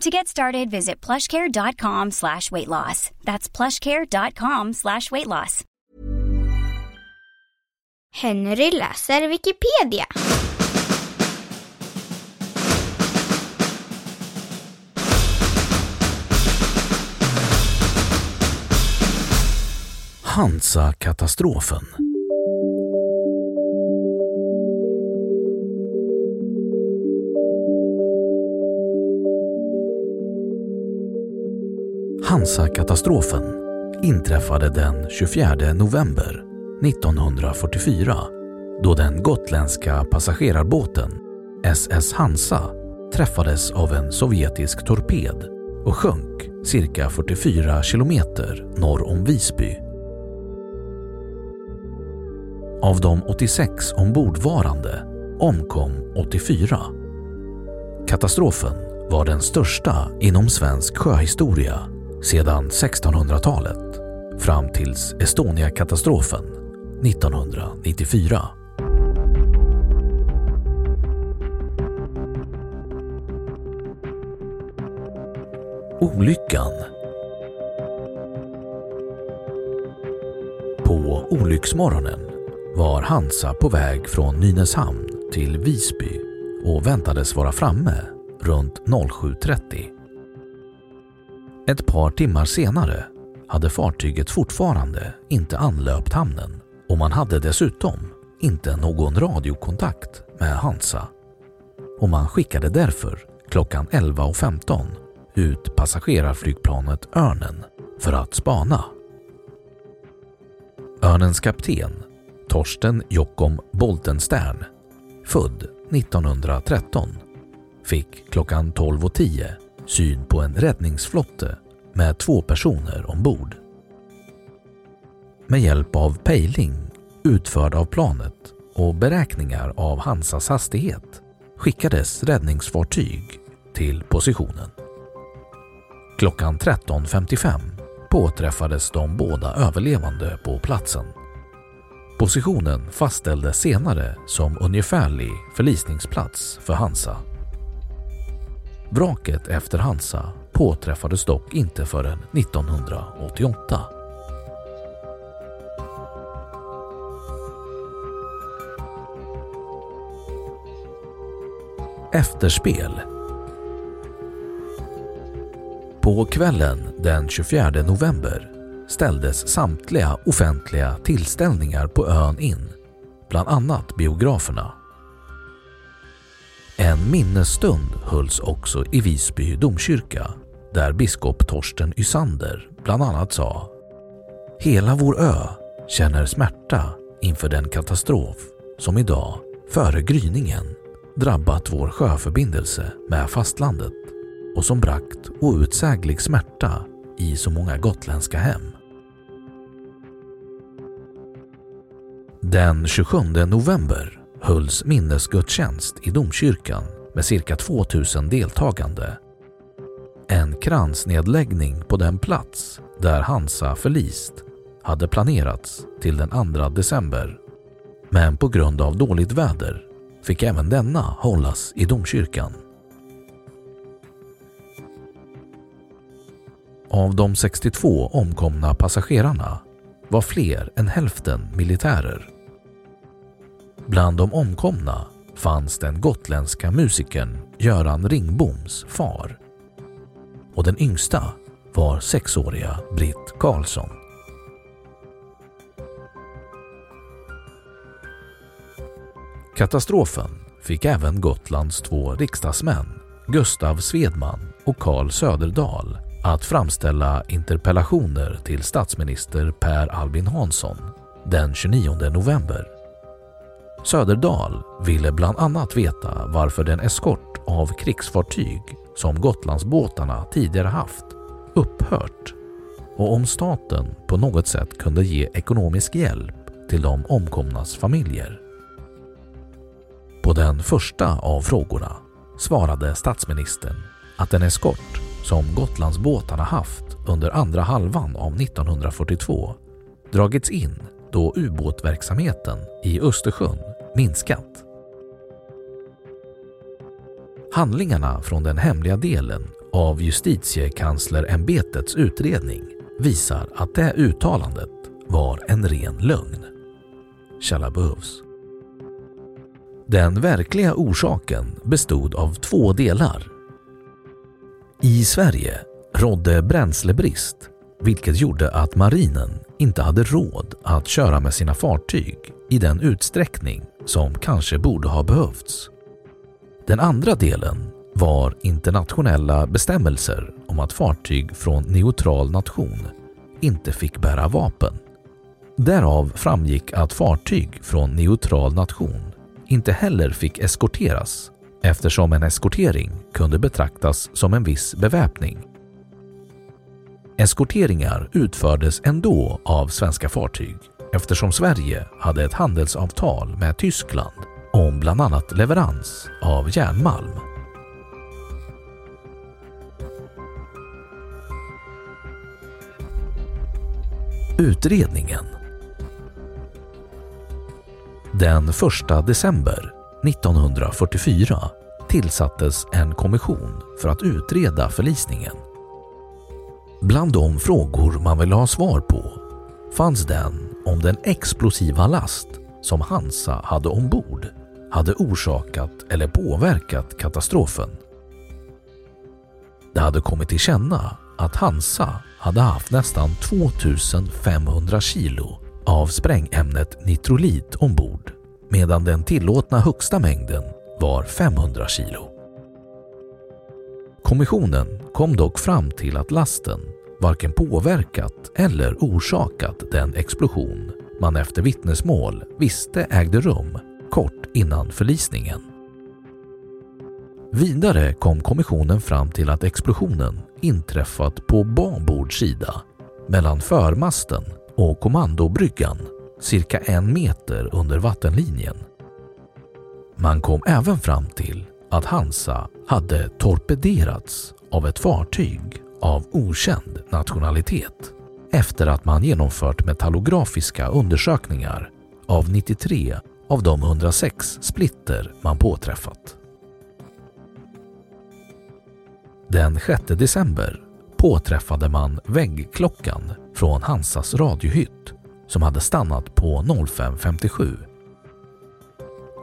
To get started, visit plushcare.com slash weight loss. That's plushcare.com slash weight loss. Henry läser Wikipedia. Hansa-katastrofen. Hansa-katastrofen inträffade den 24 november 1944 då den gotländska passagerarbåten SS Hansa träffades av en sovjetisk torped och sjönk cirka 44 kilometer norr om Visby. Av de 86 ombordvarande omkom 84. Katastrofen var den största inom svensk sjöhistoria sedan 1600-talet fram tills Estonia-katastrofen 1994. Olyckan På olycksmorgonen var Hansa på väg från Nynäshamn till Visby och väntades vara framme runt 07.30. Ett par timmar senare hade fartyget fortfarande inte anlöpt hamnen och man hade dessutom inte någon radiokontakt med Hansa. Och man skickade därför klockan 11.15 ut passagerarflygplanet Örnen för att spana. Örnens kapten Torsten Jockom Boltenstern, född 1913, fick klockan 12.10 syn på en räddningsflotte med två personer ombord. Med hjälp av pejling utförd av planet och beräkningar av Hansas hastighet skickades räddningsfartyg till positionen. Klockan 13.55 påträffades de båda överlevande på platsen. Positionen fastställdes senare som ungefärlig förlisningsplats för Hansa. Vraket efter Hansa påträffades dock inte förrän 1988. Efterspel På kvällen den 24 november ställdes samtliga offentliga tillställningar på ön in, bland annat biograferna. En minnesstund hölls också i Visby domkyrka där biskop Torsten Ysander bland annat sa Hela vår ö känner smärta inför den katastrof som idag, före gryningen, drabbat vår sjöförbindelse med fastlandet och som bragt outsäglig smärta i så många gotländska hem. Den 27 november hölls minnesgudstjänst i domkyrkan med cirka 2000 deltagande. En kransnedläggning på den plats där Hansa förlist hade planerats till den 2 december. Men på grund av dåligt väder fick även denna hållas i domkyrkan. Av de 62 omkomna passagerarna var fler än hälften militärer. Bland de omkomna fanns den gotländska musikern Göran Ringboms far och den yngsta var sexåriga Britt Karlsson. Katastrofen fick även Gotlands två riksdagsmän Gustav Svedman och Carl Söderdahl att framställa interpellationer till statsminister Per Albin Hansson den 29 november. Söderdahl ville bland annat veta varför den eskort av krigsfartyg som Gotlandsbåtarna tidigare haft upphört och om staten på något sätt kunde ge ekonomisk hjälp till de omkomnas familjer. På den första av frågorna svarade statsministern att en eskort som Gotlandsbåtarna haft under andra halvan av 1942 dragits in då ubåtverksamheten i Östersjön minskat. Handlingarna från den hemliga delen av justitiekanslerämbetets utredning visar att det uttalandet var en ren lögn. Källa. Den verkliga orsaken bestod av två delar. I Sverige rådde bränslebrist vilket gjorde att marinen inte hade råd att köra med sina fartyg i den utsträckning som kanske borde ha behövts. Den andra delen var internationella bestämmelser om att fartyg från neutral nation inte fick bära vapen. Därav framgick att fartyg från neutral nation inte heller fick eskorteras eftersom en eskortering kunde betraktas som en viss beväpning. Eskorteringar utfördes ändå av svenska fartyg eftersom Sverige hade ett handelsavtal med Tyskland om bland annat leverans av järnmalm. Utredningen Den 1 december 1944 tillsattes en kommission för att utreda förlisningen. Bland de frågor man ville ha svar på fanns den om den explosiva last som Hansa hade ombord hade orsakat eller påverkat katastrofen. Det hade kommit till känna att Hansa hade haft nästan 2500 kilo av sprängämnet nitrolit ombord medan den tillåtna högsta mängden var 500 kilo. Kommissionen kom dock fram till att lasten varken påverkat eller orsakat den explosion man efter vittnesmål visste ägde rum kort innan förlisningen. Vidare kom kommissionen fram till att explosionen inträffat på babord sida mellan förmasten och kommandobryggan cirka en meter under vattenlinjen. Man kom även fram till att Hansa hade torpederats av ett fartyg av okänd nationalitet efter att man genomfört metallografiska undersökningar av 93 av de 106 splitter man påträffat. Den 6 december påträffade man väggklockan från Hansas radiohytt som hade stannat på 05.57.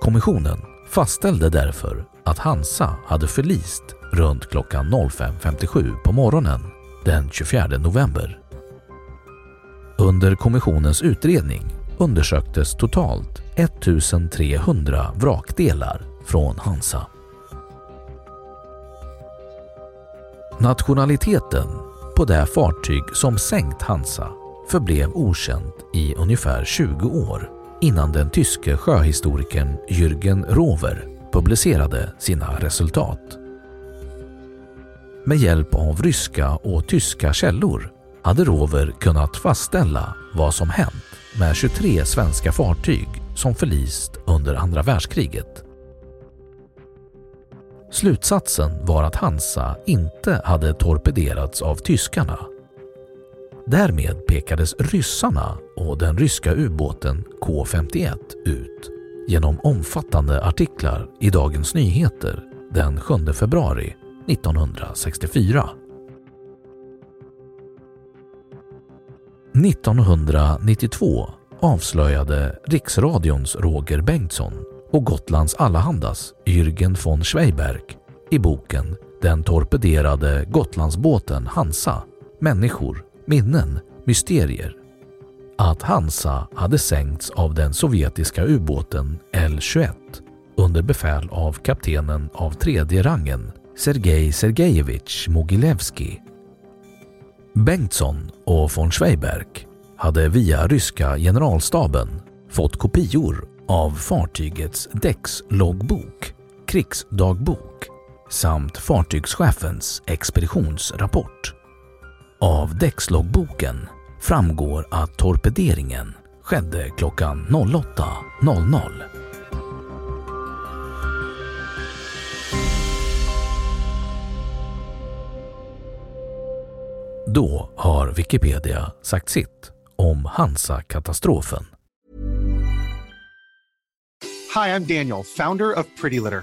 Kommissionen fastställde därför att Hansa hade förlist runt klockan 05.57 på morgonen den 24 november. Under kommissionens utredning undersöktes totalt 1300 vrakdelar från Hansa. Nationaliteten på det fartyg som sänkt Hansa förblev okänt i ungefär 20 år innan den tyske sjöhistorikern Jürgen Rover publicerade sina resultat. Med hjälp av ryska och tyska källor hade Rover kunnat fastställa vad som hänt med 23 svenska fartyg som förlist under andra världskriget. Slutsatsen var att Hansa inte hade torpederats av tyskarna. Därmed pekades ryssarna och den ryska ubåten K51 ut genom omfattande artiklar i Dagens Nyheter den 7 februari 1964. 1992 avslöjade Riksradions Roger Bengtsson och Gotlands Allahandas Jürgen von Schweiberg i boken Den torpederade Gotlandsbåten Hansa Människor, minnen, mysterier att Hansa hade sänkts av den sovjetiska ubåten L-21 under befäl av kaptenen av tredje rangen Sergej Sergejevich Mogilevski. Bengtsson och von Schweiberg hade via ryska generalstaben fått kopior av fartygets däcksloggbok, krigsdagbok samt fartygschefens expeditionsrapport. Av däckslogboken framgår att torpederingen skedde klockan 08.00. Då har Wikipedia sagt sitt om Hansa-katastrofen. Hej, jag heter Daniel, founder of Pretty Litter.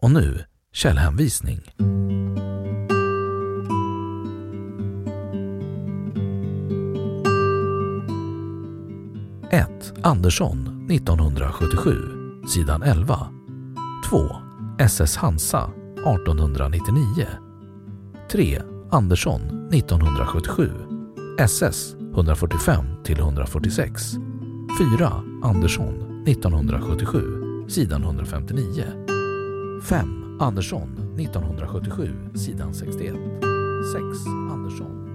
Och nu källhänvisning. 1. Andersson 1977, sidan 11. 2. SS Hansa 1899. 3. Andersson 1977, SS 145 146. 4. Andersson 1977, sidan 159. 5. Andersson 1977, sidan 61. 6. Andersson